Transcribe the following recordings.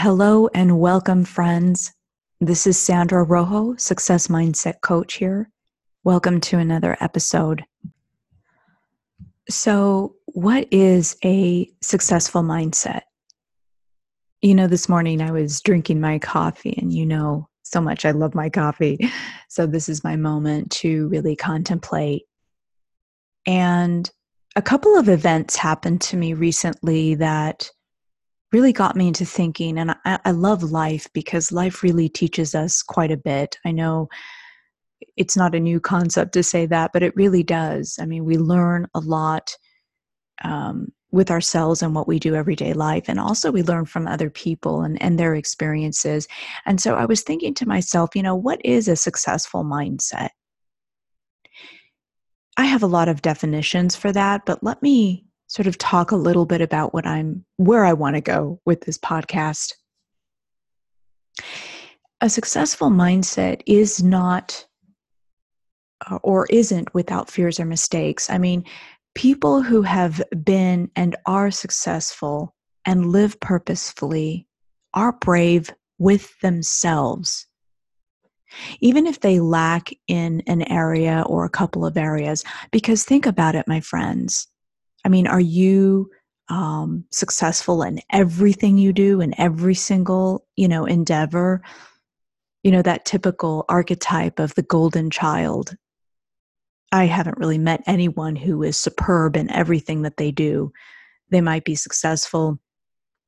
Hello and welcome, friends. This is Sandra Rojo, Success Mindset Coach here. Welcome to another episode. So, what is a successful mindset? You know, this morning I was drinking my coffee, and you know so much I love my coffee. So, this is my moment to really contemplate. And a couple of events happened to me recently that really got me into thinking. And I, I, love life because life really teaches us quite a bit. I know it's not a new concept to say that, but it really does. I mean, we learn a lot um, with ourselves and what we do everyday life. And also, we learn from other people and, and their experiences. And so I was thinking to myself, you know, what is a successful mindset? I have a lot of definitions for that, but let me sort of talk a little bit about what I'm where I want to go with this podcast. A successful mindset is not uh, or isn't without fears or mistakes. I mean, people who have been and are successful and live purposefully are brave with themselves. Even if they lack in an area or a couple of areas, because think about it, my friends. I mean, are you um, successful in everything you do in every single you know endeavor? You know that typical archetype of the golden child. I haven't really met anyone who is superb in everything that they do. They might be successful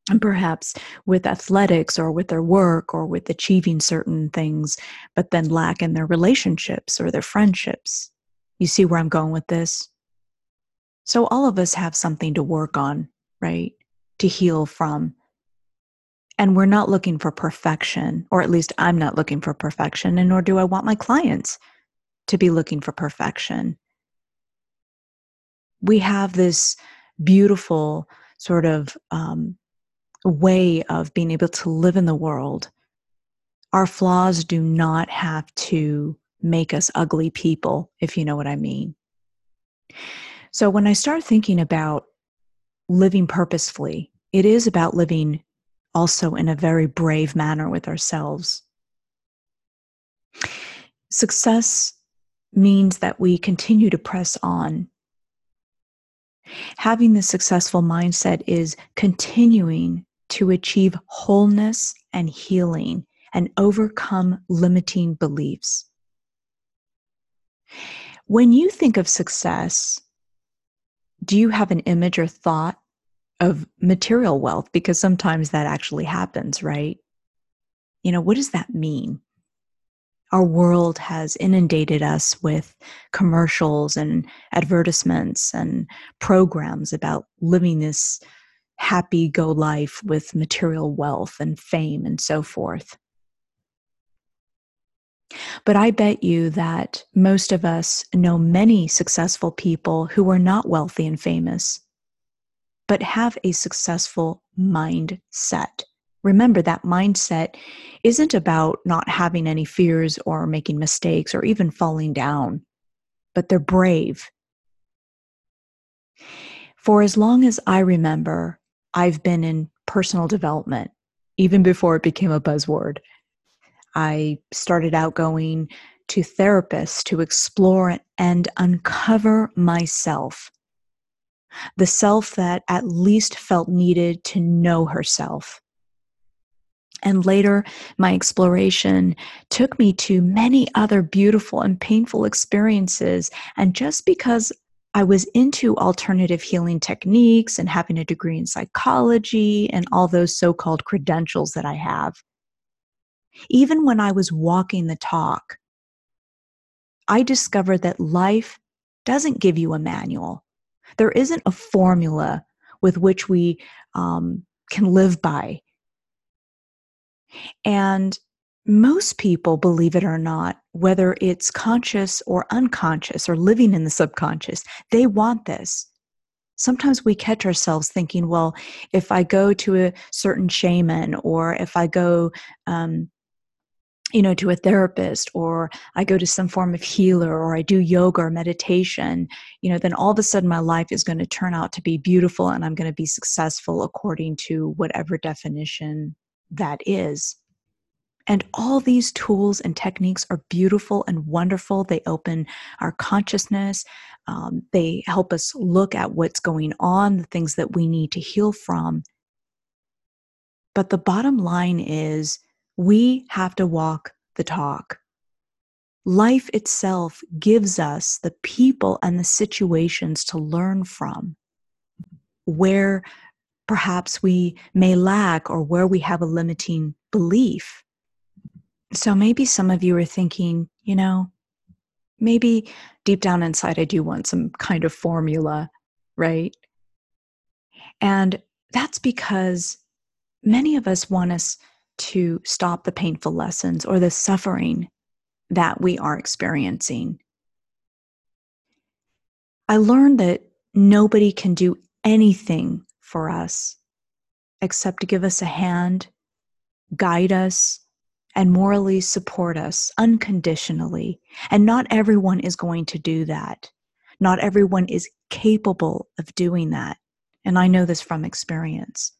and perhaps with athletics or with their work or with achieving certain things, but then lack in their relationships or their friendships. You see where I'm going with this? So all of us have something to work on, right? To heal from. And we're not looking for perfection, or at least I'm not looking for perfection, and nor do I want my clients to be looking for perfection. We have this beautiful sort of um, way of being able to live in the world. Our flaws do not have to make us ugly people, if you know what I mean. So when I start thinking about living purposefully, it is about living also in a very brave manner with ourselves. Success means that we continue to press on. Having the successful mindset is continuing to achieve wholeness and healing and overcome limiting beliefs. When you think of success, do you have an image or thought of material wealth? Because sometimes that actually happens, right? You know, what does that mean? Our world has inundated us with commercials and advertisements and programs about living this happy go life with material wealth and fame and so forth. But I bet you that most of us know many successful people who are not wealthy and famous, but have a successful mindset. Remember that mindset isn't about not having any fears or making mistakes or even falling down, but they're brave. For as long as I remember, I've been in personal development, even before it became a buzzword. I started out going to therapists to explore and uncover myself. The self that at least felt needed to know herself. And later, my exploration took me to many other beautiful and painful experiences. And just because I was into alternative healing techniques and having a degree in psychology and all those so called credentials that I have, even when I was walking the talk, I discovered that life doesn't give you a manual. There isn't a formula with which we um, can live by. And most people, believe it or not, whether it's conscious or unconscious or living in the subconscious, they want this. Sometimes we catch ourselves thinking, well, if I go to a certain shaman or if I go um, you know to a therapist or i go to some form of healer or i do yoga or meditation you know then all of a sudden my life is going to turn out to be beautiful and i'm going to be successful according to whatever definition that is. And all these tools and techniques are beautiful and wonderful. They open our consciousness. Um, they help us look at what's going on, the things that we need to heal from. But the bottom line is we have to walk the talk. Life itself gives us the people and the situations to learn from where perhaps we may lack or where we have a limiting belief. So maybe some of you are thinking, you know, maybe deep down inside I do want some kind of formula, right? And that's because many of us want us to stop the painful lessons or the suffering that we are experiencing. I learned that nobody can do anything for us except to give us a hand, guide us, and morally support us unconditionally. And not everyone is going to do that. Not everyone is capable of doing that. And I know this from experience.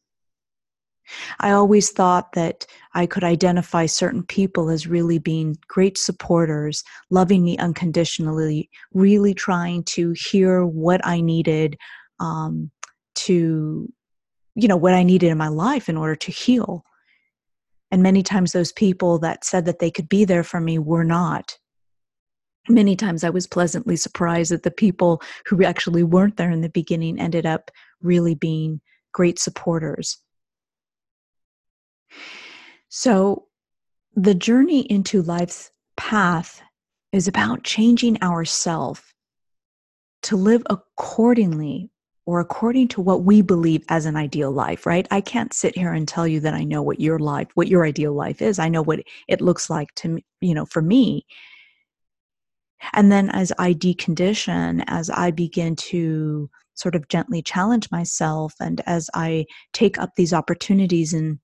I always thought that I could identify certain people as really being great supporters, loving me unconditionally, really trying to hear what I needed um, to, you know, what I needed in my life in order to heal. And many times those people that said that they could be there for me were not. Many times I was pleasantly surprised that the people who actually weren't there in the beginning ended up really being great supporters. So, the journey into life's path is about changing ourself to live accordingly or according to what we believe as an ideal life, right? I can't sit here and tell you that I know what your life, what your ideal life is. I know what it looks like to me, you know, for me. And then as I decondition, as I begin to sort of gently challenge myself and as I take up these opportunities in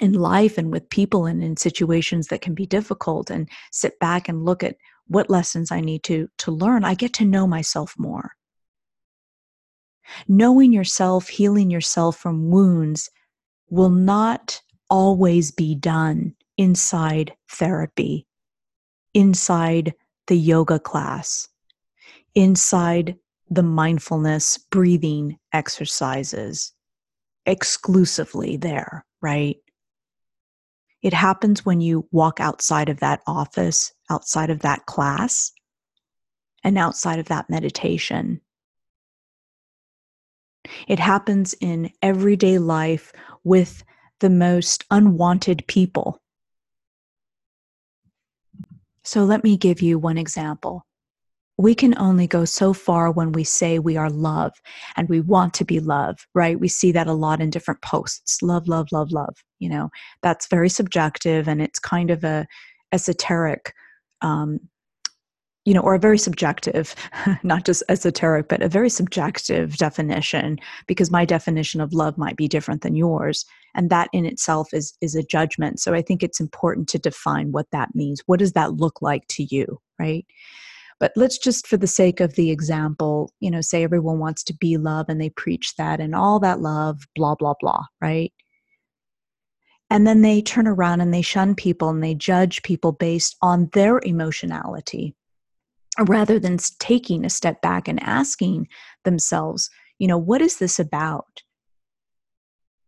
in life and with people and in situations that can be difficult and sit back and look at what lessons I need to to learn, I get to know myself more. Knowing yourself, healing yourself from wounds will not always be done inside therapy, inside the yoga class, inside the mindfulness breathing exercises, exclusively there, right? It happens when you walk outside of that office, outside of that class, and outside of that meditation it happens in everyday life with the most unwanted people. So let me give you one example. We can only go so far when we say we are love and we want to be love, right? We see that a lot in different posts. Love, love, love, love. You know, that's very subjective and it's kind of a esoteric um, you know, or a very subjective, not just esoteric, but a very subjective definition, because my definition of love might be different than yours. And that in itself is, is a judgment. So I think it's important to define what that means. What does that look like to you, right? But let's just, for the sake of the example, you know, say everyone wants to be love and they preach that and all that love, blah, blah, blah, right? And then they turn around and they shun people and they judge people based on their emotionality rather than taking a step back and asking themselves, you know, what is this about?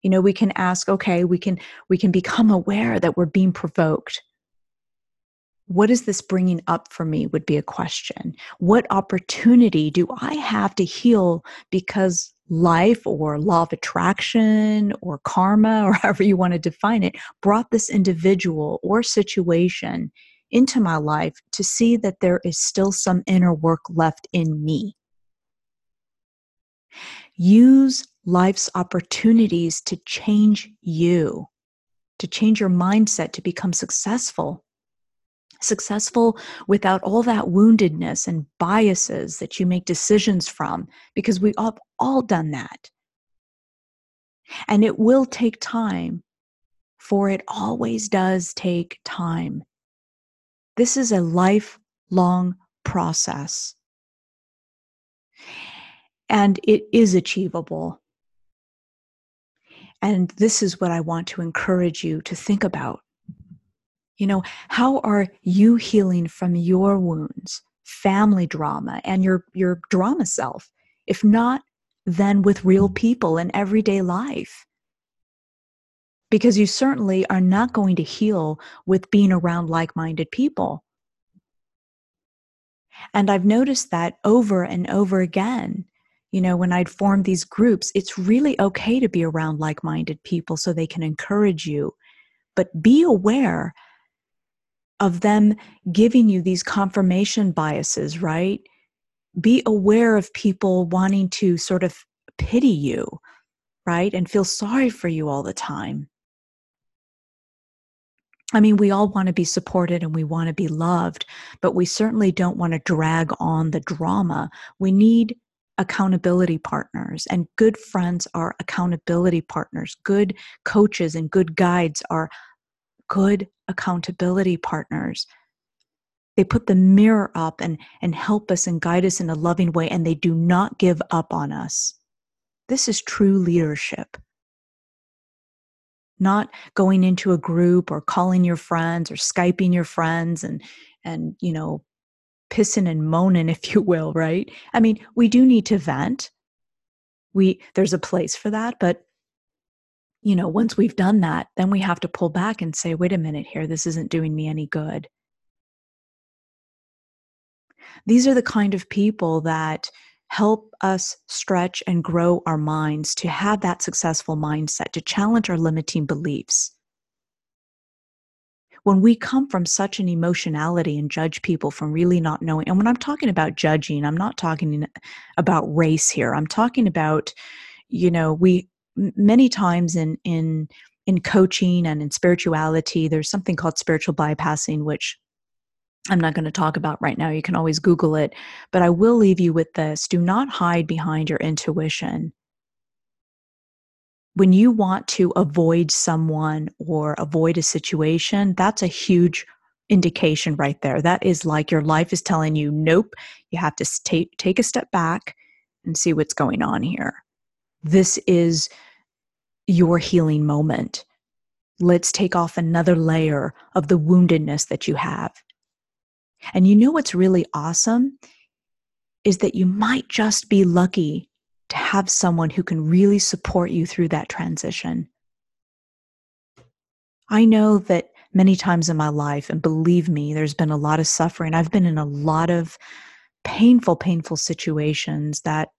You know, we can ask, okay, we can we can become aware that we're being provoked. What is this bringing up for me would be a question. What opportunity do I have to heal because life or law of attraction or karma or however you want to define it brought this individual or situation into my life to see that there is still some inner work left in me. Use life's opportunities to change you, to change your mindset to become successful. Successful without all that woundedness and biases that you make decisions from, because we have all done that. And it will take time, for it always does take time this is a lifelong process. And it is achievable. And this is what I want to encourage you to think about. You know, how are you healing from your wounds, family drama, and your, your drama self? If not, then with real people in everyday life. Because you certainly are not going to heal with being around like minded people. And I've noticed that over and over again. You know, when I'd form these groups, it's really okay to be around like minded people so they can encourage you. But be aware of them giving you these confirmation biases, right? Be aware of people wanting to sort of pity you, right? And feel sorry for you all the time. I mean, we all want to be supported and we want to be loved, but we certainly don't want to drag on the drama. We need accountability partners, and good friends are accountability partners. Good coaches and good guides are good accountability partners. They put the mirror up and, and help us and guide us in a loving way, and they do not give up on us. This is true leadership. Not going into a group or calling your friends or Skyping your friends and, and, you know, pissing and moaning, if you will, right? I mean, we do need to vent. We, there's a place for that, but you know, once we've done that, then we have to pull back and say, wait a minute here, this isn't doing me any good. These are the kind of people that help us stretch and grow our minds to have that successful mindset, to challenge our limiting beliefs. When we come from such an emotionality and judge people from really not knowing, and when I'm talking about judging, I'm not talking about race here. I'm talking about, you know, we many times in in in coaching and in spirituality there's something called spiritual bypassing which I'm not going to talk about right now. You can always Google it. But I will leave you with this do not hide behind your intuition. When you want to avoid someone or avoid a situation, that's a huge indication right there. That is like your life is telling you, nope, you have to take, take a step back and see what's going on here. This is your healing moment. Let's take off another layer of the woundedness that you have. And you know what's really awesome is that you might just be lucky to have someone who can really support you through that transition. I know that many times in my life, and believe me, there's been a lot of suffering. I've been in a lot of painful, painful situations that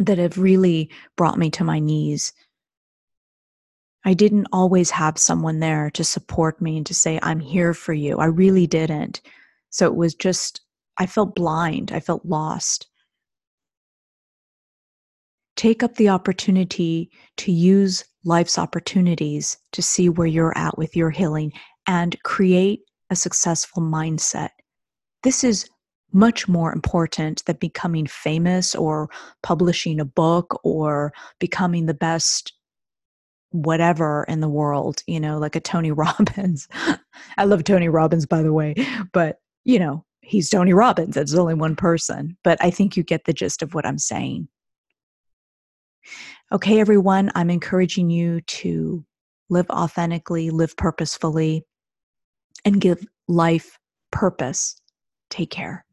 that have really brought me to my knees. I didn't always have someone there to support me and to say, I'm here for you. I really didn't. So it was just, I felt blind. I felt lost. Take up the opportunity to use life's opportunities to see where you're at with your healing and create a successful mindset. This is much more important than becoming famous or publishing a book or becoming the best whatever in the world, you know, like a Tony Robbins. I love Tony Robbins, by the way, but, you know, he's Tony Robbins. It's only one person, but I think you get the gist of what I'm saying. Okay, everyone, I'm encouraging you to live authentically, live purposefully, and give life purpose. Take care.